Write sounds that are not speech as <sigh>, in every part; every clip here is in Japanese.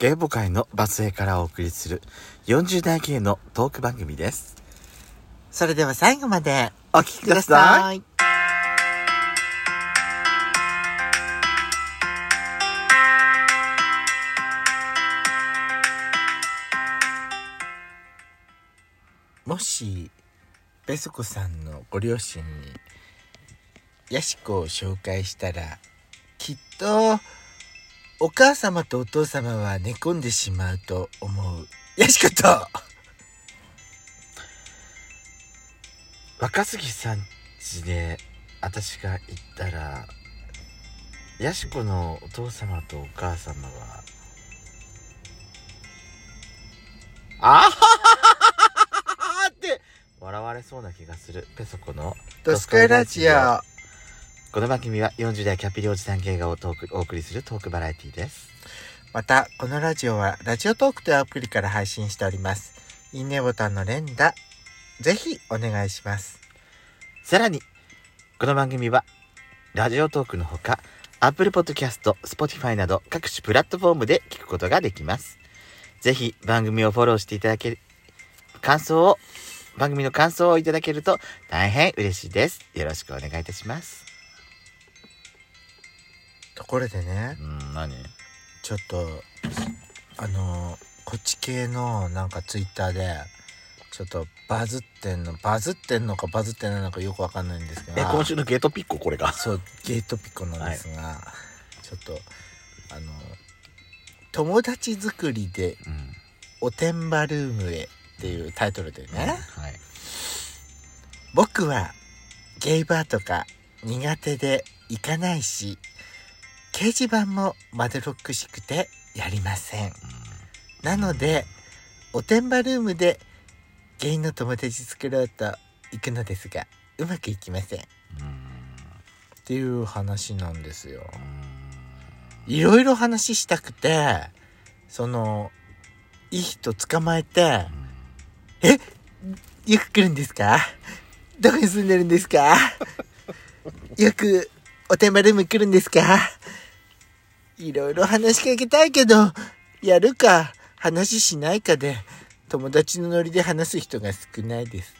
ゲイボ界のバスへからお送りする40代系のトーク番組です。それでは最後までお聞きください。もし、ペソコさんのご両親に、ヤシコを紹介したら、きっと、お母様とお父様は寝込んでしまうと思う。ヤシコと、<laughs> 若杉さん家で私が行ったら、ヤシコのお父様とお母様は、あはははははって笑われそうな気がするペソコのドスコイラジオ。この番組は40代キャピリおじさん系がおトークお送りするトークバラエティです。また、このラジオは、ラジオトークというアプリから配信しております。いいねボタンの連打、ぜひお願いします。さらに、この番組は、ラジオトークのほか、Apple Podcast、Spotify など各種プラットフォームで聞くことができます。ぜひ番組をフォローしていただける、感想を、番組の感想をいただけると大変嬉しいです。よろしくお願いいたします。ところでねう、ん、何？ちょっと、あの、こっち系のなんかツイッターで、ちょっとバズってんの、バズってんのかバズってないのかよくわかんないんですけど、え、今週のゲートピッコこれが？そう、ゲートピコなんですが、ちょっと、あの、友達作りでうん。おてんばルームへっていうタイトルでね、はい。僕はゲイバーとか苦手で行かないし掲示板もまどろっくしくてやりません。なのでおてんばルームでゲイの友達作ろうと行くのですがうまくいきません。っ。ていう話なんですよ。いろいろ話したくてそのいい人捕まえてえよく来るんですか？どこに住んでるんですか？よくおてんばルーム来るんですか？いろいろ話しかけたいけど、やるか話しないかで友達のノリで話す人が少ないです。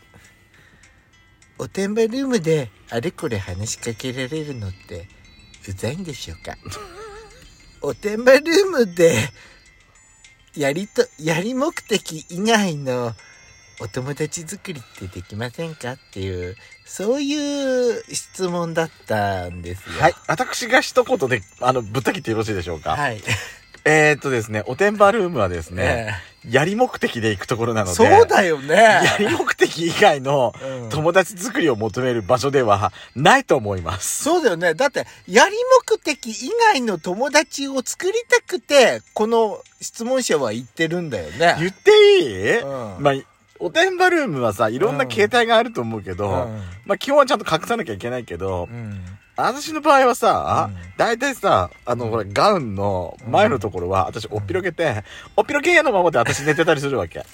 おてんばルームであれこれ話しかけられるのってうざいんでしょうか？おてんばルームでやりと、やり目的以外のお友達作りってできませんかっていう、そういう質問だったんですよ。はい。私が一言で、あの、ぶった切ってよろしいでしょうか。はい。<laughs> えー、っとですね、おてんばルームはですね、ねやり目的で行くところなので、そうだよね。やり目的以外のうん友達作りを求める場所ではないと思います。そうだよね。だって、やり目的以外の友達を作りたくて、この質問者は言ってるんだよね。言っていい、うんまあ、おてんばルームはさ、いろんな形態があると思うけど、うんまあ基本はちゃんと隠さなきゃいけないけど、うん。私の場合はさうん、大体さ、あの、ほら、ガウンの前のところは、私、おっぴろげて、おっぴろげのままで私寝てたりするわけ。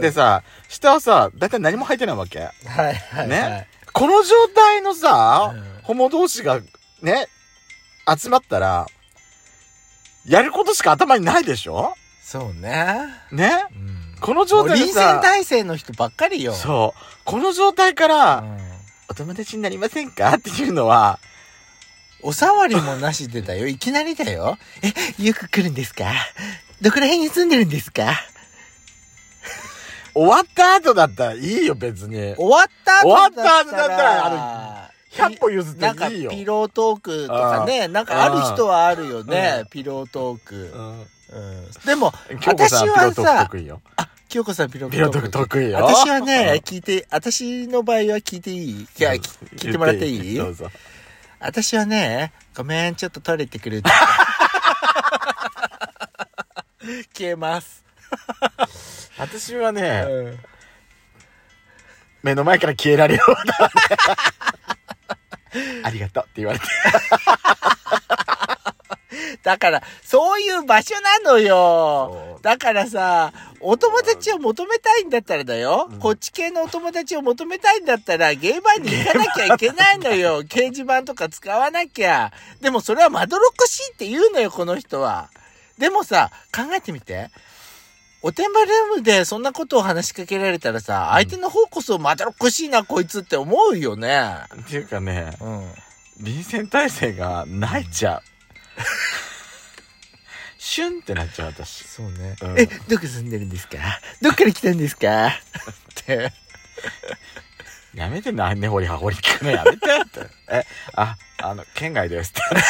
でさ、下はさ、大体何も履いてないわけ。はいはい、はい。ね？この状態のさ、うんホモ同士がね、集まったら、やることしか頭にないでしょ？そうね。ね？うん。この状態で臨さ戦、態勢の人ばっかりよ。そう。この状態から、うんお友達になりませんか？っていうのは、お触りもなしでだよ。いきなりだよ。え、よく来るんですか？どこら辺に住んでるんですか？終わった後だったらいいよ、別に。終わった後だったら、終わった後だったら100歩譲ってなんかいいよ。ピロートークとかね、なんかある人はあるよね、うんピロートーク。うんうん、でも、<laughs> 京子さん、ピロ私はさ得意よ。あ、清子さんピロトーク。得意よ。私はね、う <laughs> ん聞いて、私の場合は聞いていい？じゃあ、き聞いてもらっていい？どうぞ。私はね、ごめん、ちょっと取れてくる。<laughs> 消えます。私はね、うん目の前から消えられるわだ、ありがとうって言われて。<laughs> だから、そういう場所なのよだからさ、お友達を求めたいんだったらだよ。うんこっち系のお友達を求めたいんだったら、ゲイバーに行かなきゃいけないのよ。<laughs> 掲示板とか使わなきゃ。でもそれはまどろっこしいって言うのよ、この人は。でもさ、考えてみて。おてんばルームでそんなことを話しかけられたらさ、相手の方こそまどろっこしいな、こいつって思うよね。っていうかね、うん。臨戦態勢が泣いちゃう。シュンってなっちゃう私。そうね。うんえ、どこ住んでるんですか？どっから来たんですか？って。やめてな、根掘り葉掘り聞くのやめてって。え、あ、あの、県外ですって話。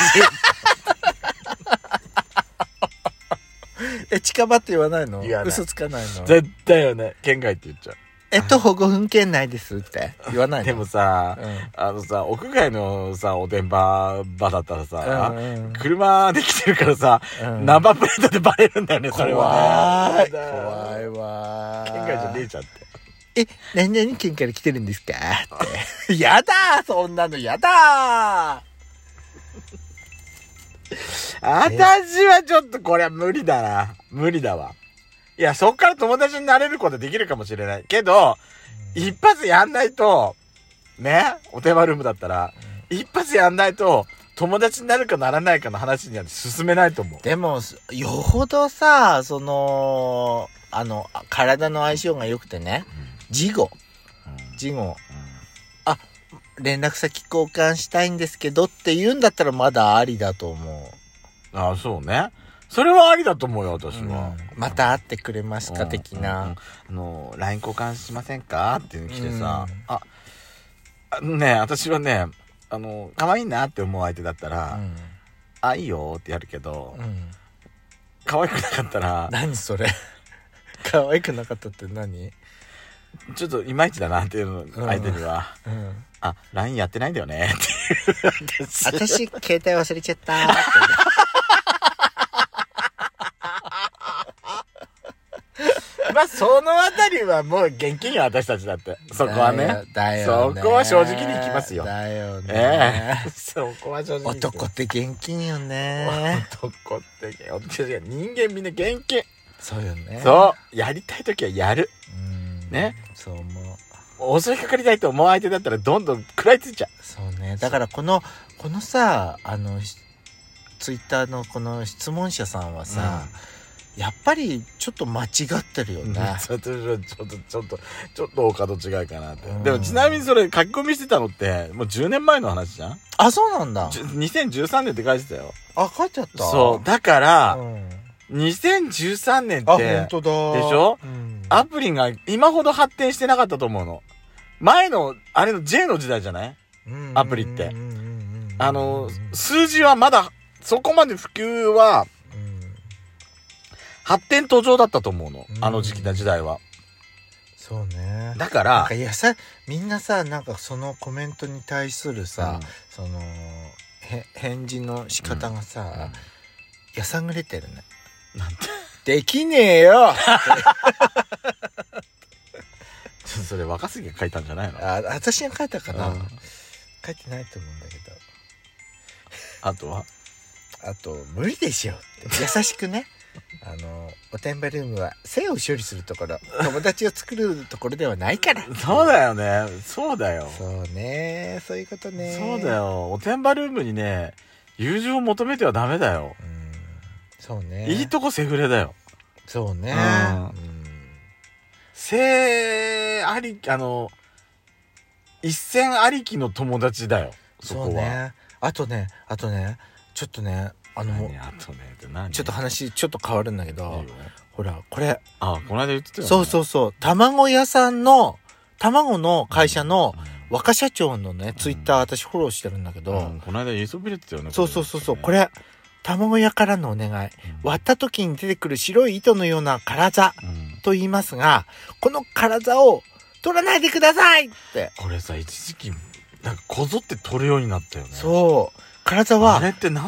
<laughs> え、近場って言わないの？言わ嘘つかないの？絶対よね、県外って言っちゃう。え、徒歩5分圏内ですって？言わないの？でもさ、うんあのさ、屋外のさ、おてんば場だったらさ、うんうん車で来てるからさ、うんナンバープレートでバレるんだよね、それはね。怖い。怖いわ。県外じゃねえじゃんって。え、何々県から来てるんですかって。<laughs> やだーそんなのやだ <laughs> 私はちょっとこれは無理だな。無理だわ。いや、そっから友達になれることできるかもしれない。けど、一発やんないと、ね、お手間ルームだったら、一発やんないと、友達になるかならないかの話には進めないと思う。でも、よほどさ、その、あの、体の相性が良くてね、事後、事後、連絡先交換したいんですけどって言うんだったらまだありだと思う。ああ、そうね。それはありだと思うよ、私は。うん。また会ってくれますか、うん的な。あの、LINE 交換しませんか？って来てさ、うん。あ、ね、私はね、あの、可愛いなって思う相手だったら、うん。あ、いいよってやるけど、うん。可愛くなかったら、何それ？<laughs> 可愛くなかったって何？ちょっといまいちだなっていうの、相手には、うん。あ、LINE やってないんだよねっていう。私 <laughs> 私、携帯忘れちゃったーって。まあ、そのあたりはもう現金よ、私たちだって。そこはね。だよね。そこは正直に行きますよだよえね。え <laughs> そこは正直に。男って現金よね。男って、男違う人間みんな現金。そうよね。そう。やりたい時はやる。うん。ね。そう思う。襲いかかりたいと思う相手だったらどんどん食らいついちゃそうね。だからこの、このさ、あの、しツイッターのこの質問者さんはさ、やっぱりちょっと間違ってるよ。<laughs> ね。ちょっと、ちょっと、ちょっと、ちょっとお門違いかなって。でもちなみにそれ書き込みしてたのって、もう10年前の話じゃんあ、そうなんだ。?2013 年って書いてたよ。あ、書いてあったそう。だから、うん2013年ってあ、て本、当だ。でしょうんアプリが今ほど発展してなかったと思うの。前の、あれの J の時代じゃないアプリってあの、数字はまだ、そこまで普及は、発展途上だったと思うのう。んあの時期の時代は。そうね。だか、なんかやさ、みんなさ、なんかそのコメントに対するさ、うんその、へ、返事の仕方がさ、やさぐれてるね。なんて、できねえよ <laughs> それ若杉が書いたんじゃないの？あ、私が書いたかな、うん書いてないと思うんだけど。あとは？あと、無理でしょって。優しくね。あの、おてんばルームは性を処理するところ、<laughs> 友達を作るところではないから。そうだよね。そうだよ。そうね。そういうことね。そうだ。よ。おてんばルームにね、友情を求めてはダメだよ。うん。そうね。いいとこセフレだよ。そうね。うんうん性あり、あの、一線ありきの友達だよ。そこは。そうね。あとね、あとね、ちょっとね、あの、何あとねちょっと話ちょっと変わるんだけど、ほら、これ、あ、この間言ってたよ、ね。そうそうそう、卵屋さんの、卵の会社の若社長のね、ツイッター私フォローしてるんだけど、うん。この間言いそびれてたよね。そうそうそうそう、これ。れ、卵屋からのお願い。割った時に出てくる白い糸のようなカラザうんと言いますが、このカラザを取らないでくださいって。これさ、一時期、なんかこぞって取るようになったよね。そう。カラザあは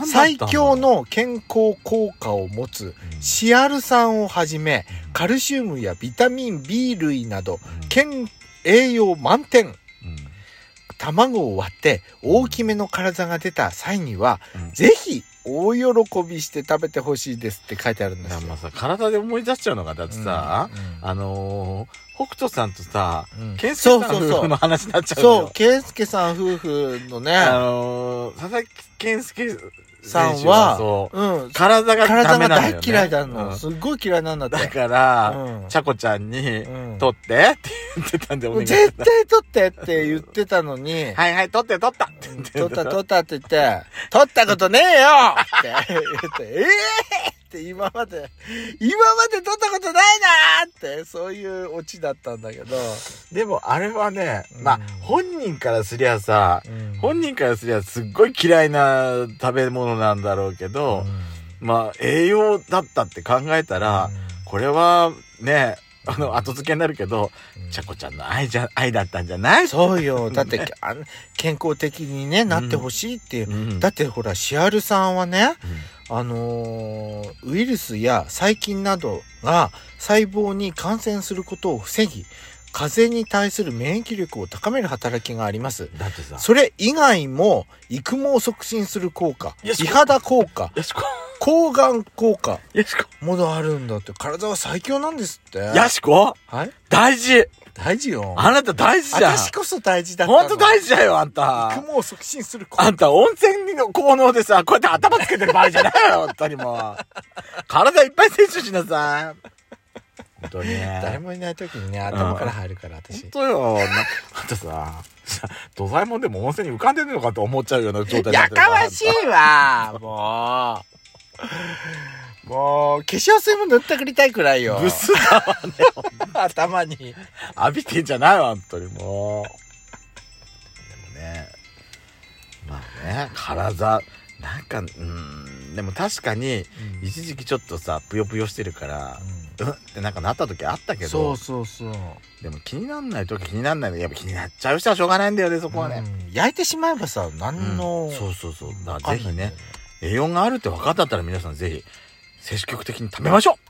最強、の健康効果を持つうん。シアル酸をはじめ、カルシウムやビタミン B 類など、うん。健栄養満点。うん。卵を割って大きめの体が出た際には、うん。ぜひ大喜びして食べてほしいですって書いてあるんですよまあ。さ体で思い出しちゃうのがだってさ、うんあのー、北斗さんとさ、うん健介さんそうそうそう夫婦の話になっちゃう。そう、ケンスケさん夫婦のね、あのー、佐々木健介さんはううん。体がダ体が。大嫌いなの。うんすっごい嫌いなんだって。だから、うんちゃこちゃんに、うん取ってって言ってたんでお願絶対取ってって言ってたのに、はいはい、取って取ったって言って取った取ったって言って、取ったことねえよって言って、ええって今まで、今まで取ったことないなーって、そういうオチだったんだけど、でもあれはね、うん。まあ、本人からすりゃさ、本人からすりゃすっごい嫌いな食べ物なんだろうけど、まあ、栄養だったって考えたら、これはね、あの、後付けになるけど、ちゃこちゃんの愛じゃ、愛だったんじゃない？そうよ。だって、あの健康的にね、なってほしいっていう。うん。だってほら、シアルさんはね、うんあのーウイルスや細菌などが細胞に感染することを防ぎ、風邪に対する免疫力を高める働きがあります。だってさ、それ以外も、育毛を促進する効果、美肌効果、抗がん効果。ものあるんだって、体は最強なんですって。やしこはい？大事大事よ。あなた大事じゃん私こそ大事だったの。ほんと大事だよ、あんた育。毛を促進する。あんた温泉の効能でさ、こうやって頭つけてる場合じゃないよ、<laughs> 本当にもう。体いっぱい摂取しなさい。本当に。誰もいない時にね、頭から入るから、私本。当よ。なあんたさ、土左衛門でも温泉に浮かんでるのかと思っちゃうような状態になやってるらかましいわもう。もう、化粧水も塗ってくりたいくらいよ。ブスだわね。頭に。浴びてんじゃないわ、本当にもう。でもね、まあね、体、なんか、うん、でも確かに、一時期ちょっとさ、ぷよぷよしてるから、うんってなんかなった時あったけど、そうそうそう。でも気になんない時気になんないのやっぱ気になっちゃう人はしょうがないんだよね、そこはね。うん焼いてしまえばさ、うん何の、そうそうそう。だわからぜひね栄養があるって分かったったら皆さんぜひ、積極的に食べましょう。